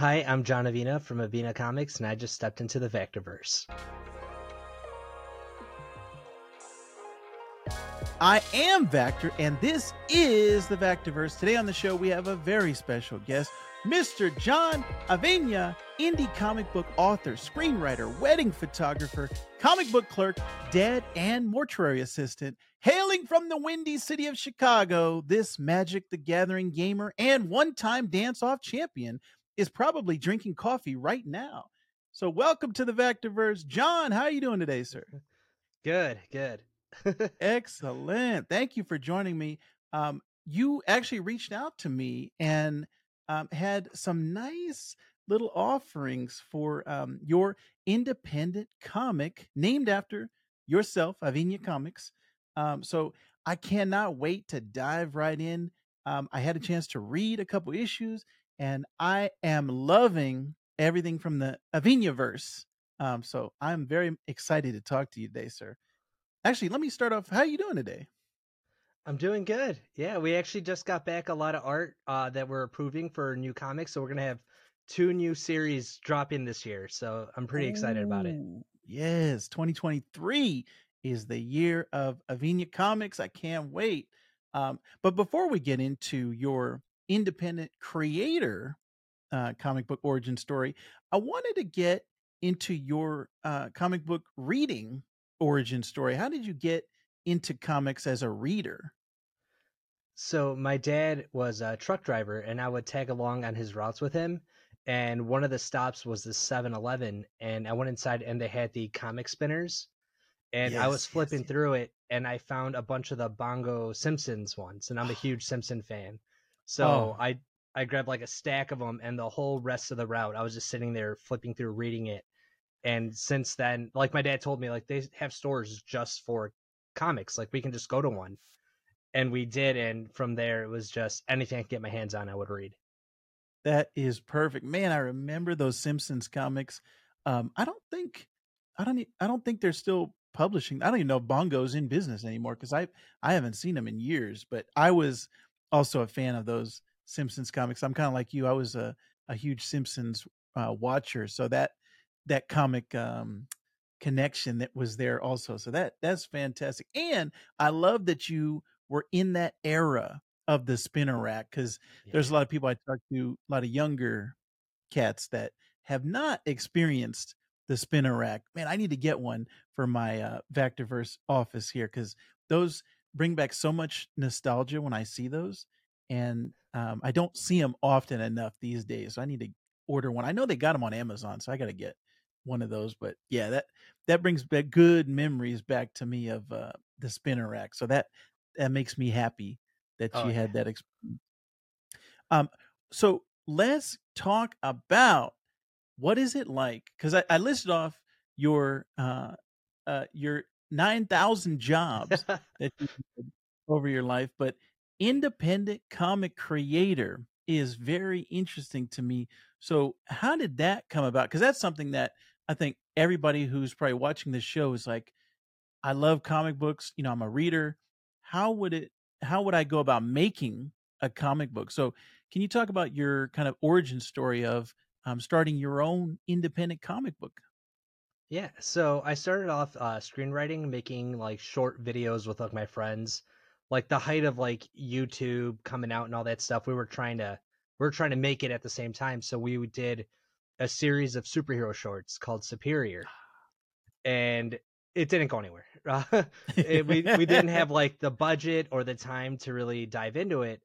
Hi, I'm John Aviña from Aviña Comics, and I just stepped into the Vactorverse. I am Vactor, and this is the Vactorverse. Today on the show, we have a very special guest, Mr. John Aviña, indie comic book author, screenwriter, wedding photographer, comic book clerk, dead and mortuary assistant. Hailing from the windy city of Chicago, this Magic the Gathering gamer and one time dance off champion is probably drinking coffee right now. So, welcome to the Vactorverse. John, how are you doing today, sir? Good, good. Excellent. Thank you for joining me. Um, you actually reached out to me and um, had some nice little offerings for um, your independent comic named after yourself, Aviña Comics. Um, so I cannot wait to dive right in. Um, I had a chance to read a couple issues, and I am loving everything from the Aviña verse. Um, so I'm very excited to talk to you today, sir. Actually, let me start off. How are you doing today? I'm doing good. Yeah, we actually just got back a lot of art uh, that we're approving for new comics, so we're gonna have two new series dropping this year. So I'm pretty excited about it. Yes, 2023 is the year of Aviña Comics. I can't wait. Um, but before we get into your independent creator uh, comic book origin story, I wanted to get into your uh, comic book reading origin story. How did you get into comics as a reader? So my dad was a truck driver, and I would tag along on his routes with him. And one of the stops was the 7-Eleven, and I went inside, and they had the comic spinners. And I was Yes, yes, flipping yes. through it, and I found a bunch of the Bongo Simpsons ones, and I'm a huge Simpson fan. So Oh, I I grabbed like a stack of them, and the whole rest of the route, I was just sitting there flipping through, reading it. And since then, like my dad told me, like they have stores just for comics. Like we can just go to one and we did and from there it was just anything i could get my hands on i would read that is perfect. Man, I remember those Simpsons comics. Um, I don't think I don't I don't think they're still publishing. I don't even know if Bongo's in business anymore because I I haven't seen them in years. But I was also a fan of those Simpsons comics. I'm kind of like you. I was a a huge Simpsons uh, watcher, so that that comic um, connection that was there also. So that that's fantastic. And I love that you were in that era of the spinner rack because there's a lot of people I talk to, a lot of younger cats that have not experienced the spinner rack. Man, I need to get one for my uh, Vactorverse office here because those bring back so much nostalgia when I see those, and um, I don't see them often enough these days. So I need to order one. I know they got them on Amazon, so I got to get one of those. But yeah, that that brings back good memories back to me of uh, the spinner rack. So that that makes me happy that oh you yeah had that experience. Um, so let's talk about what is it like? Because I, I listed off your uh, uh, your nine thousand jobs that you over your life, but independent comic creator is very interesting to me. So how did that come about? Because that's something that I think everybody who's probably watching this show is like, I love comic books. You know, I'm a reader. How would it? How would I go about making a comic book? So, can you talk about your kind of origin story of um, starting your own independent comic book? Yeah so i started off uh screenwriting making like short videos with like my friends like the height of like youtube coming out and all that stuff we were trying to we were trying to make it at the same time so we did a series of superhero shorts called superior and it didn't go anywhere. It, we we didn't have like the budget or the time to really dive into it.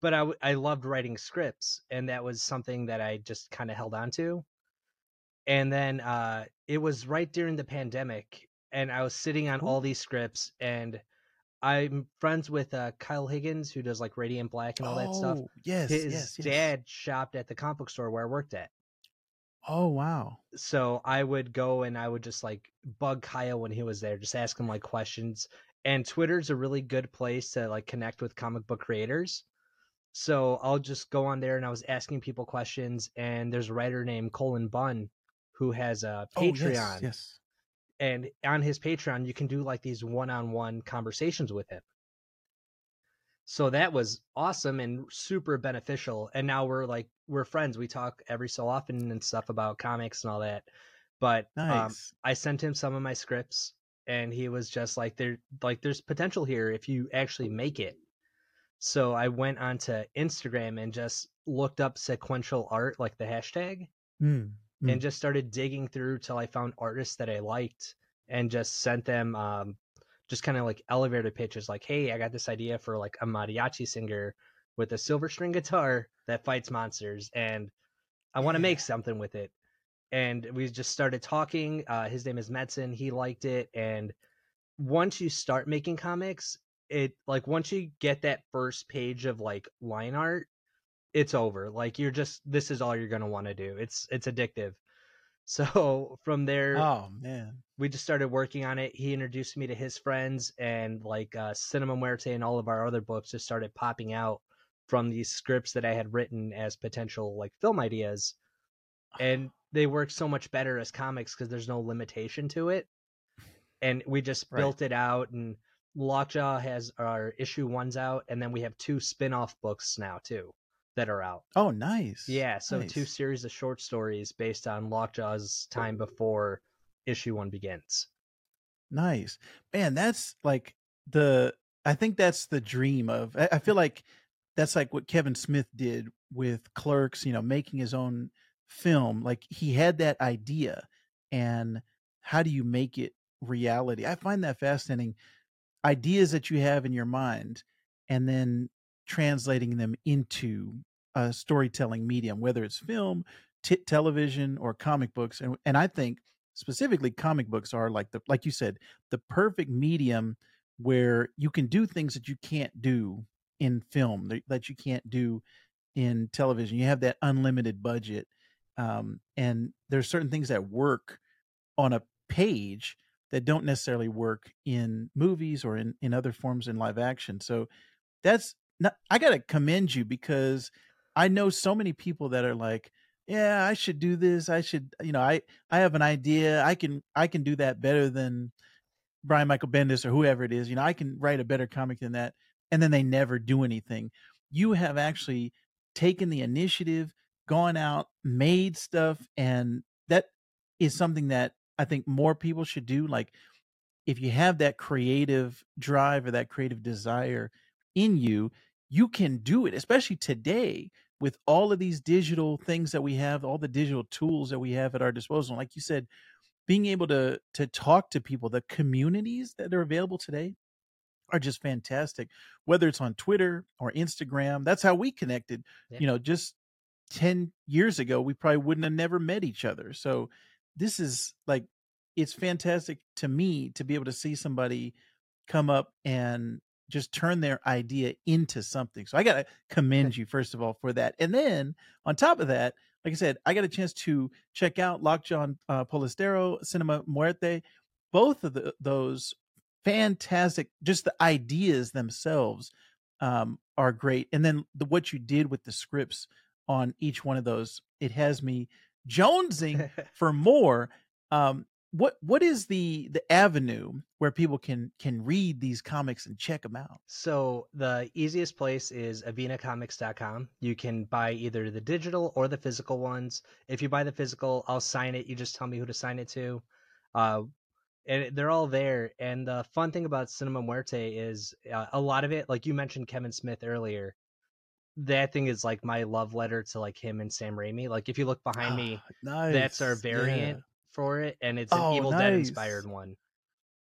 But I I loved writing scripts, and that was something that I just kind of held on to. And then uh, it was right during the pandemic, and I was sitting on Ooh, all these scripts, and I'm friends with uh, Kyle Higgins, who does like Radiant Black and all that stuff. oh, yes, His yes, yes. dad shopped at the comic book store where I worked at Oh, wow. so I would go and I would just like bug Kyle when he was there, just ask him like questions. And Twitter's a really good place to like connect with comic book creators. So I'll just go on there and I was asking people questions. And there's a writer named Cullen Bunn who has a Oh, yes, Patreon. yes. And on his Patreon, you can do like these one on one conversations with him. So that was awesome and super beneficial. And now we're like we're friends. We talk every so often and stuff about comics and all that. But um, I sent him some of my scripts, and he was just like, "There, like, there's potential here if you actually make it." So I went onto Instagram and just looked up sequential art, like the hashtag, Mm, mm. and just started digging through till I found artists that I liked, and just sent them um, just kind of like elevator pitches, like, "Hey, I got this idea for like a mariachi singer with a silver string guitar that fights monsters, and I want to make something with it." And we just started talking. Uh, his name is Medson. He liked it, and once you start making comics, it like once you get that first page of like line art, it's over. Like you're just this is all you're gonna want to do. It's it's addictive. So from there, Oh man. we just started working on it. He introduced me to his friends, and like uh, Cinema Muerte and all of our other books just started popping out from these scripts that I had written as potential like film ideas, and they work so much better as comics because there's no limitation to it. And we just Right. built it out, and Lockjaw has our issue ones out, and then we have two spin-off books now too that are out. Oh, nice. Yeah, so two series of short stories based on Lockjaw's time before issue one begins. Nice. Man, that's like the I think that's the dream of I, I feel like that's like what Kevin Smith did with Clerks, you know, making his own film. Like he had that idea and how do you make it reality? I find that fascinating. Ideas that you have in your mind and then translating them into storytelling medium, whether it's film, t- television, or comic books. And and I think specifically comic books are like the like you said the perfect medium where you can do things that you can't do in film that, that you can't do in television you have that unlimited budget um, and there's certain things that work on a page that don't necessarily work in movies or in, in other forms in live action so that's not i gotta commend you because i know so many people that are like yeah i should do this i should you know i i have an idea i can i can do that better than brian michael bendis or whoever it is you know i can write a better comic than that and then they never do anything. You have actually taken the initiative gone out made stuff and that is something that i think more people should do like if you have that creative drive or that creative desire in you, you can do it, especially today with all of these digital things that we have, all the digital tools that we have at our disposal. Like you said, being able to to talk to people, the communities that are available today are just fantastic. Whether it's on Twitter or Instagram, that's how we connected. Yeah. You know, just 10 years ago, we probably wouldn't have never met each other. So this is like it's fantastic to me to be able to see somebody come up and just turn their idea into something. So I got to commend you first of all for that. And then on top of that, like I said, I got a chance to check out Lockjaw uh, Polistero, Cinema Muerte. Both of the, those fantastic, just the ideas themselves um, are great. And then the, what you did with the scripts on each one of those, it has me jonesing for more. Um, what what is the the avenue where people can can read these comics and check them out? So the easiest place is avinacomics.com. You can buy either the digital or the physical ones. If you buy the physical, I'll sign it. You just tell me who to sign it to. Uh, and they're all there. And the fun thing about Cinema Muerte is uh, a lot of it, like you mentioned Kevin Smith earlier, that thing is like my love letter to like him and Sam Raimi. Like if you look behind me, nice. that's our variant for it, and it's an Oh, Evil Dead inspired one.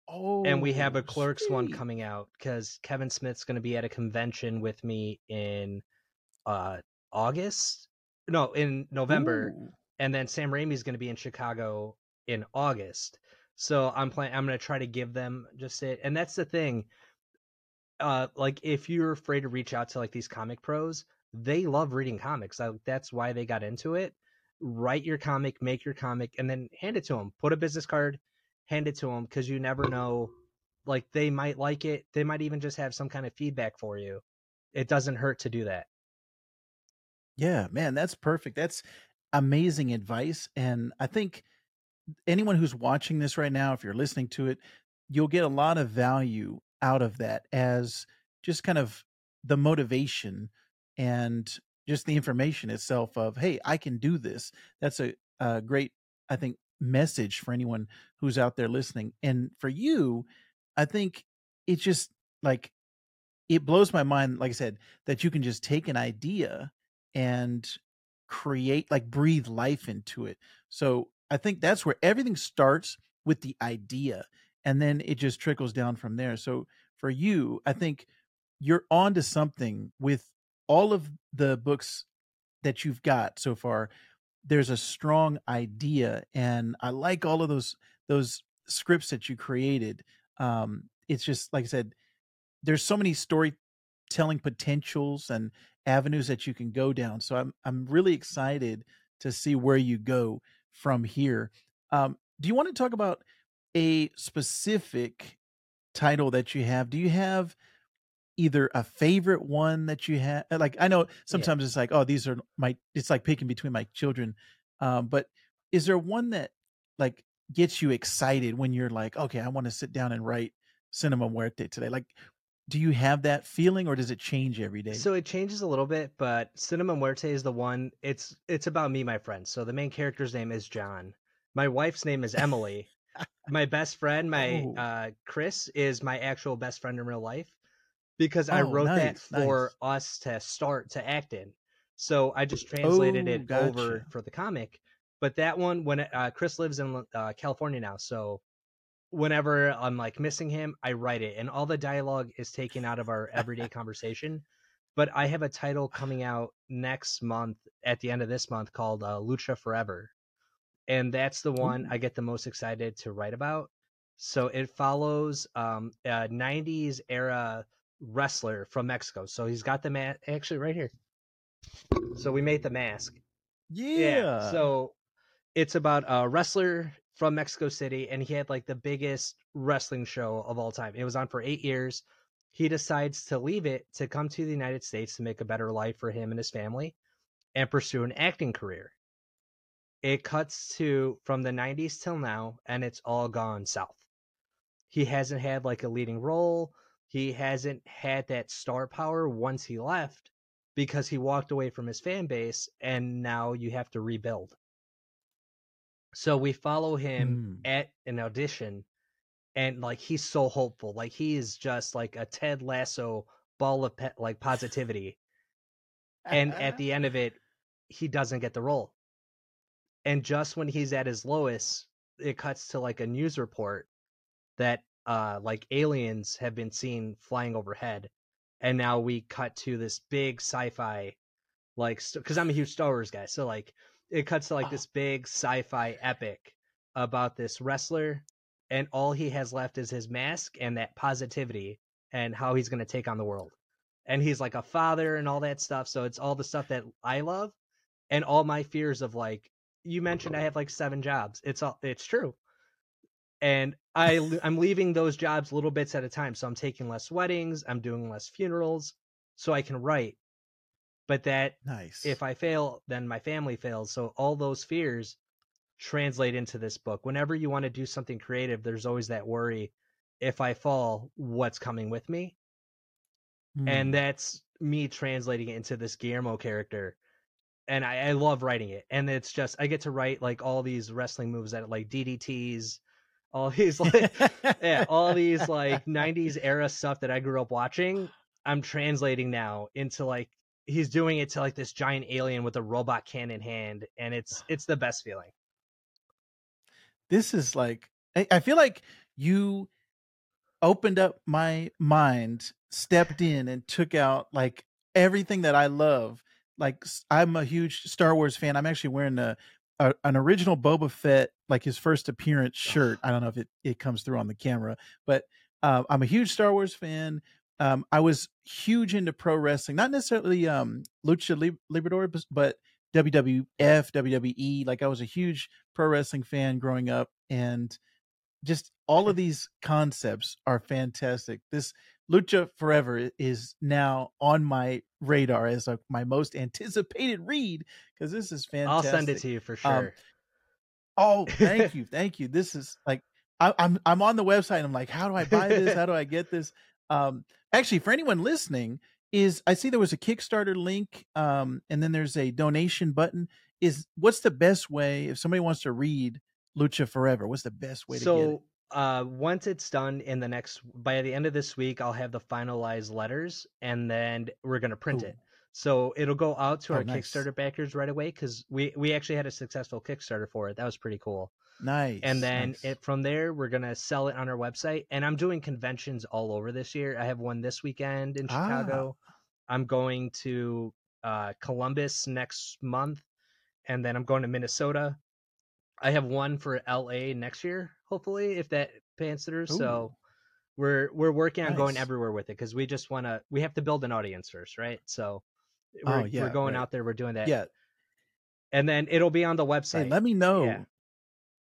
Oh, and we have a Clerks one coming out because Kevin Smith's going to be at a convention with me in uh August. No, in November, Ooh. and then Sam Raimi's going to be in Chicago in August. So I'm planning. I'm going to try to give them just it, and that's the thing. Uh, like if you're afraid to reach out to like these comic pros, they love reading comics. Like, that's why they got into it. Write your comic, make your comic, and then hand it to them. Put a business card, hand it to them because you never know. Like they might like it. They might even just have some kind of feedback for you. It doesn't hurt to do that. Yeah, man, that's perfect. That's amazing advice. And I think anyone who's watching this right now, if you're listening to it, you'll get a lot of value out of that as just kind of the motivation and just the information itself of hey i can do this. That's a, a great i think message for anyone who's out there listening. And for you i think it just like it blows my mind like i said that you can just take an idea and create like breathe life into it. So i think that's where everything starts with the idea and then it just trickles down from there. So for you i think you're on to something with all of the books that you've got so far there's a strong idea and i like all of those those scripts that you created um it's just like i said there's so many storytelling potentials and avenues that you can go down so i'm i'm really excited to see where you go from here. Um do you want to talk about a specific title that you have? Do you have either a favorite one that you have uh, like i know sometimes yeah. it's like oh these are my it's like picking between my children um but is there one that like gets you excited when you're like okay i want to sit down and write cinema muerte today like do you have that feeling or does it change every day so it changes a little bit but cinema muerte is the one it's it's about me my friends so the main character's name is john my wife's name is emily my best friend my oh. uh chris is my actual best friend in real life because oh, I wrote nice, that for nice. us to start to act in. So I just translated oh, it gotcha. over for the comic. But that one, when uh, Chris lives in uh, California now, so whenever I'm like missing him, I write it, and all the dialogue is taken out of our everyday conversation. But I have a title coming out next month at the end of this month called uh, Lucha Forever, and that's the one Ooh. I get the most excited to write about. So it follows um, a '90s era wrestler from Mexico. So he's got the mask actually right here. So we made the mask. Yeah. yeah. So it's about a wrestler from Mexico City, and he had like the biggest wrestling show of all time. It was on for eight years. He decides to leave it to come to the United States to make a better life for him and his family and pursue an acting career. It cuts to from the 90s till now, and it's all gone south. He hasn't had like a leading role he hasn't had that star power once he left because he walked away from his fan base and now you have to rebuild. So we follow him mm. at an audition and like he's so hopeful. Like he is just like a Ted Lasso ball of pe- like positivity. and at the end of it, he doesn't get the role. And just when he's at his lowest, it cuts to like a news report that uh like aliens have been seen flying overhead and now we cut to this big sci-fi like because i'm a huge star wars guy so like it cuts to like this big sci-fi epic about this wrestler and all he has left is his mask and that positivity and how he's going to take on the world and he's like a father and all that stuff so it's all the stuff that i love and all my fears of like you mentioned i have like seven jobs it's all it's true and I I'm leaving those jobs little bits at a time. So I'm taking less weddings, I'm doing less funerals, so I can write. But that nice. If I fail, then my family fails. So all those fears translate into this book. Whenever you want to do something creative, there's always that worry: if I fall, what's coming with me? Mm. And hmm. that's me translating it into this Guillermo character. And I, I love writing it. And it's just I get to write like all these wrestling moves that like DDTs all these like yeah, all these like 90s era stuff that I grew up watching, I'm translating now into like he's doing it to like this giant alien with a robot cannon hand and it's it's the best feeling. This is like I, I feel like you opened up my mind, stepped in and took out like everything that I love. Like I'm a huge Star Wars fan. I'm actually wearing a a, an original Boba Fett, like his first appearance shirt. I don't know if it, it comes through on the camera, but uh, I'm a huge Star Wars fan. Um, I was huge into pro wrestling, not necessarily um, Lucha Liberador, but WWF, WWE. Like I was a huge pro wrestling fan growing up, and just all of these concepts are fantastic. This Lucha Forever is now on my radar as a, my most anticipated read because this is fantastic. I'll send it to you for um, sure. Um, oh, thank you, thank you. This is like I, am I'm, I'm on the website. and I'm like, how do I buy this? How do I get this? Um, actually, for anyone listening, is I see there was a Kickstarter link, um, and then there's a donation button. Is what's the best way if somebody wants to read Lucha Forever? What's the best way to get it? So uh, once it's done in the next by the end of this week, I'll have the finalized letters, and then we're gonna print Ooh. it. So it'll go out to Oh, our nice. Kickstarter backers right away because we we actually had a successful Kickstarter for it. That was pretty cool. Nice. and then nice. it from there we're gonna sell it on our website. And I'm doing conventions all over this year. I have one this weekend in Ah. Chicago. I'm going to uh, Columbus next month, and then I'm going to Minnesota. I have one for LA next year, hopefully, if that pans through. So we're we're working on going everywhere with it because we just want to. We have to build an audience first, right? So we're, Oh, yeah, we're going right. out there. We're doing that, yeah. and then it'll be on the website. Hey, let me know. Yeah.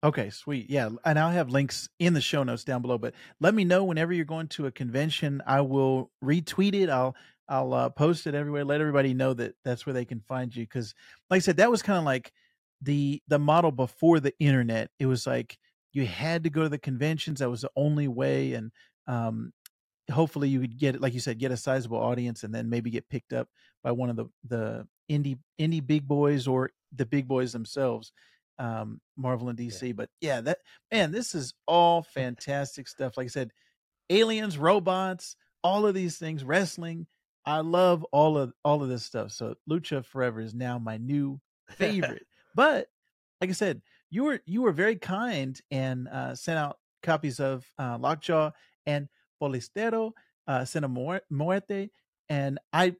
Okay, sweet. Yeah, and I'll have links in the show notes down below. But let me know whenever you're going to a convention. I will retweet it. I'll I'll uh, post it everywhere. Let everybody know that that's where they can find you. Because, like I said, that was kind of like the the model before the internet. It was like you had to go to the conventions. That was the only way, and um, hopefully you would get like you said, get a sizable audience, and then maybe get picked up by one of the the indie indie big boys or the big boys themselves um marvel and dc but yeah that man this is all fantastic stuff. Like i said aliens robots all of these things wrestling i love all of all of this stuff so lucha forever is now my new favorite. But like i said you were you were very kind and uh sent out copies of uh lockjaw and polistero uh Muer- muerte and i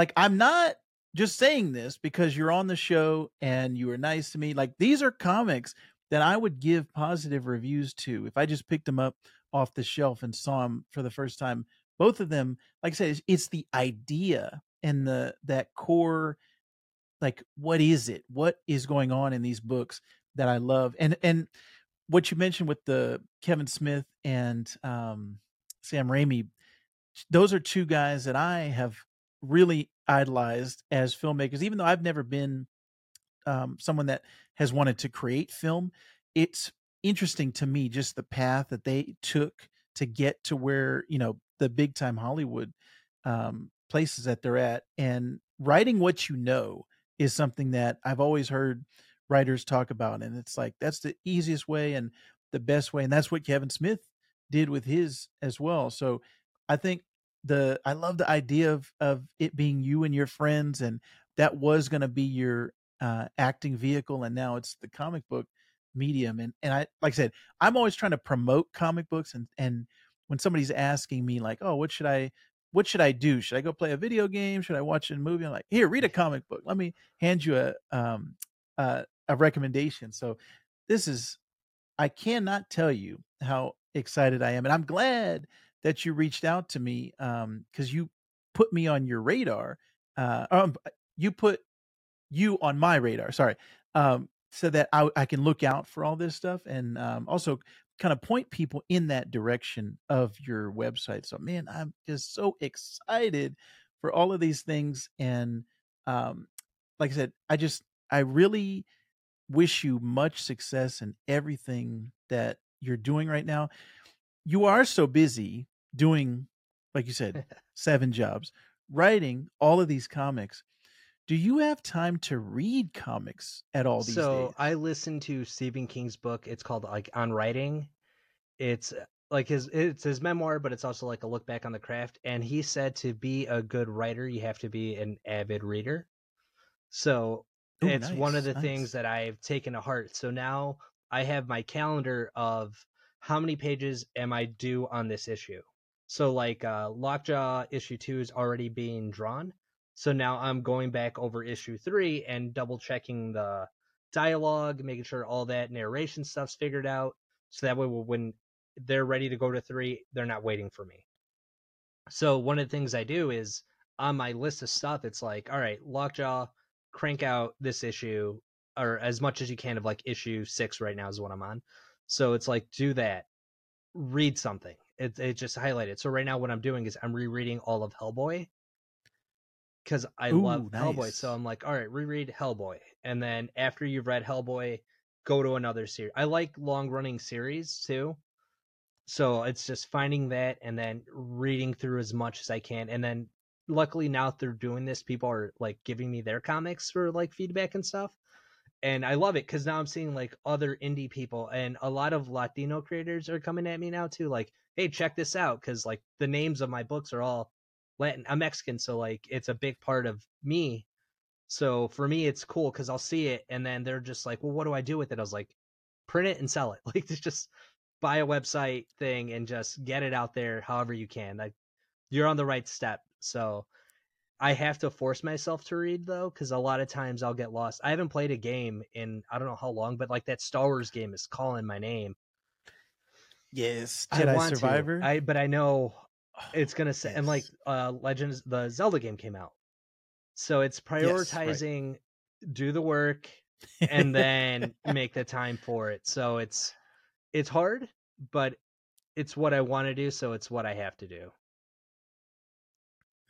like i'm not just saying this because you're on the show and you were nice to me. Like these are comics that I would give positive reviews to if I just picked them up off the shelf and saw them for the first time. Both of them, like I said, it's, it's the idea and the that core, like what is it? What is going on in these books that I love? And and what you mentioned with the Kevin Smith and um, Sam Raimi, those are two guys that I have really idolized as filmmakers even though i've never been um, someone that has wanted to create film it's interesting to me just the path that they took to get to where you know the big time hollywood um, places that they're at and writing what you know is something that i've always heard writers talk about and it's like that's the easiest way and the best way and that's what kevin smith did with his as well so i think the I love the idea of of it being you and your friends, and that was going to be your uh, acting vehicle, and now it's the comic book medium. And and I like I said, I'm always trying to promote comic books, and and when somebody's asking me like, oh, what should I what should I do? Should I go play a video game? Should I watch a movie? I'm like, here, read a comic book. Let me hand you a um uh, a recommendation. So this is I cannot tell you how excited I am, and I'm glad that you reached out to me um because you put me on your radar uh um, you put you on my radar sorry um so that I, I can look out for all this stuff and um also kind of point people in that direction of your website. So man i'm just so excited for all of these things and um like i said i just i really wish you much success in everything that you're doing right now you are so busy doing like you said seven jobs writing all of these comics do you have time to read comics at all these so days I listened to Stephen King's book. It's called like On Writing. It's uh, like his it's his memoir, but it's also like a look back on the craft. And he said to be a good writer, you have to be an avid reader. So Ooh, it's one of nice, the things that I've taken to heart. So now I have my calendar of how many pages am I due on this issue. So like uh Lockjaw issue two is already being drawn. So now I'm going back over issue three and double checking the dialogue, making sure all that narration stuff's figured out. So that way when they're ready to go to three, they're not waiting for me. So one of the things I do is on my list of stuff, it's like, all right, Lockjaw, crank out this issue or as much as you can of like issue six right now is what I'm on. So it's like do that, read something. It it just highlighted. So right now what I'm doing is I'm rereading all of Hellboy because I love Ooh, Hellboy. So. I'm like, all right, reread Hellboy, and then after you've read Hellboy, go to another series. I like long running series too. So it's just finding that and then reading through as much as I can, and then luckily now through doing this, people are like giving me their comics for like feedback and stuff. And I love it because now I'm seeing like other indie people and a lot of Latino creators are coming at me now too. Like, hey, check this out because like the names of my books are all Latin. I'm Mexican, so like it's a big part of me. So for me, it's cool because I'll see it and then they're just like, well, what do I do with it? I was like, print it and sell it. Like, just buy a website thing and just get it out there however you can. Like, you're on the right step. So I have to force myself to read though, because a lot of times I'll get lost. I haven't played a game in I don't know how long, but like that Star Wars game is calling my name. Yes, Jedi Survivor. To. I but I know it's gonna say yes. and like uh Legends the Zelda game came out. So it's prioritizing yes, right. do the work and then make the time for it. So it's it's hard, but it's what I want to do, so it's what I have to do.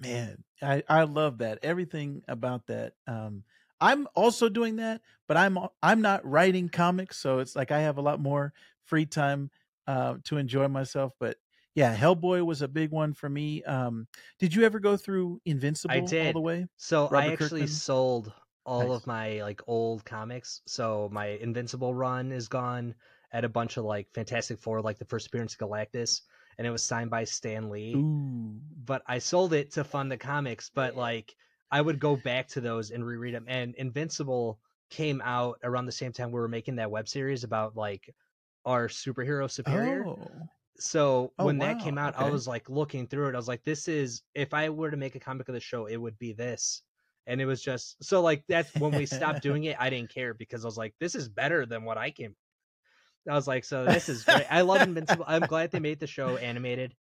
Man, I I love that. Everything about that. Um I'm also doing that, but I'm I'm not writing comics, so it's like I have a lot more free time uh, to enjoy myself. But yeah, Hellboy was a big one for me. Um, did you ever go through Invincible I did. all the way? So Robert I actually Kirkman? sold all nice. of my like old comics. So my Invincible run is gone at a bunch of like Fantastic Four, like the first appearance of Galactus, and it was signed by Stan Lee. Ooh. But I sold it to fund the comics. But like I would go back to those and reread them. And Invincible came out around the same time we were making that web series about like our superhero superior. Oh. So oh, when wow. that came out, okay. I was like looking through it. I was like, this is if I were to make a comic of the show, it would be this. And it was just so like that's when we stopped doing it, I didn't care because I was like, this is better than what I came. I was like, so this is great. I love Invincible. I'm glad they made the show animated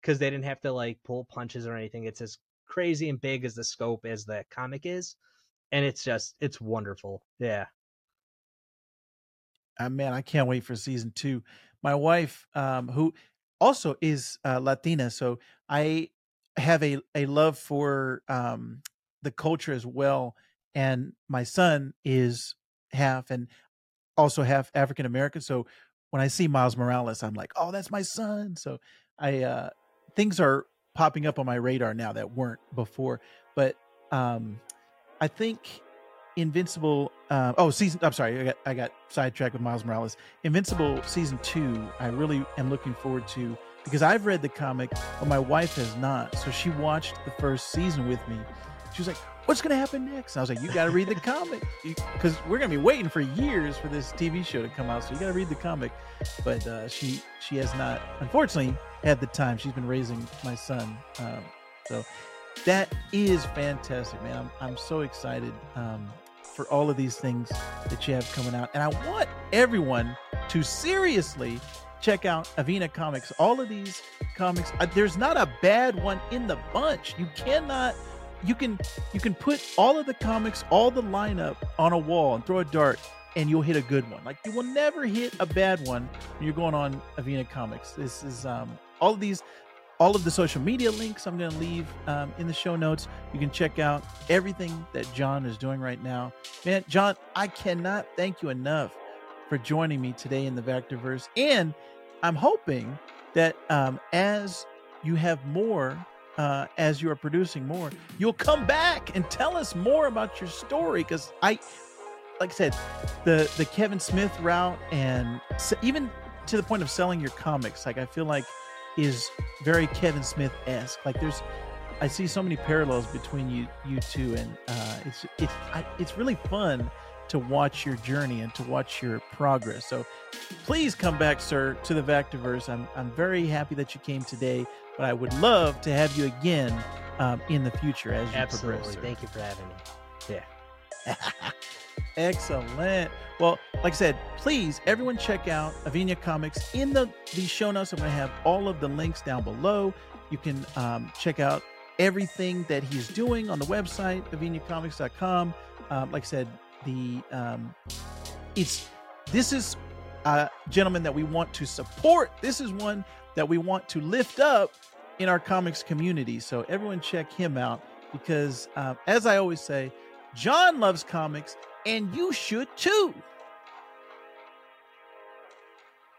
because they didn't have to like pull punches or anything. It's as crazy and big as the scope as the comic is. And it's just it's wonderful. Yeah. Uh, man, I can't wait for season two my wife, um, who also is uh, Latina, so I have a a love for um, the culture as well. And my son is half and also half African American. So when I see Miles Morales, I'm like, oh, that's my son. So I uh, things are popping up on my radar now that weren't before. But um, I think Invincible. Uh, oh, season. I'm sorry, I got I got sidetracked with Miles Morales. Invincible season two. I really am looking forward to because I've read the comic, but my wife has not. So she watched the first season with me. She was like, "What's going to happen next?" And I was like, "You got to read the comic because we're going to be waiting for years for this TV show to come out. So you got to read the comic." But uh, she she has not, unfortunately, had the time. She's been raising my son. Um, so that is fantastic, man. I'm, I'm so excited. Um, for all of these things that you have coming out. And I want everyone to seriously check out Aviña Comics. All of these comics, uh, there's not a bad one in the bunch. You cannot you can you can put all of the comics, all the lineup on a wall and throw a dart and you'll hit a good one. Like you will never hit a bad one when you're going on Aviña Comics. This is um all of these all of the social media links I'm going to leave um, in the show notes. You can check out everything that John is doing right now. Man, John, I cannot thank you enough for joining me today in the Vactorverse. And I'm hoping that um, as you have more, uh, as you are producing more, you'll come back and tell us more about your story. Because I, like I said, the the Kevin Smith route, and even to the point of selling your comics, like I feel like is very Kevin Smith esque. Like there's, I see so many parallels between you you two, and uh, it's it's I, it's really fun to watch your journey and to watch your progress. So please come back, sir, to the Vactorverse. I'm I'm very happy that you came today, but I would love to have you again um, in the future as you Absolutely. progress. Sir. Thank you for having me. Yeah. Excellent. Well, like I said, please everyone check out Aviña Comics. In the the show notes, I'm going to have all of the links down below. You can um, check out everything that he's doing on the website, avinacomics.com. Um, like I said, the um, it's this is a gentleman that we want to support. This is one that we want to lift up in our comics community. So everyone check him out because, uh, as I always say, John loves comics and you should too.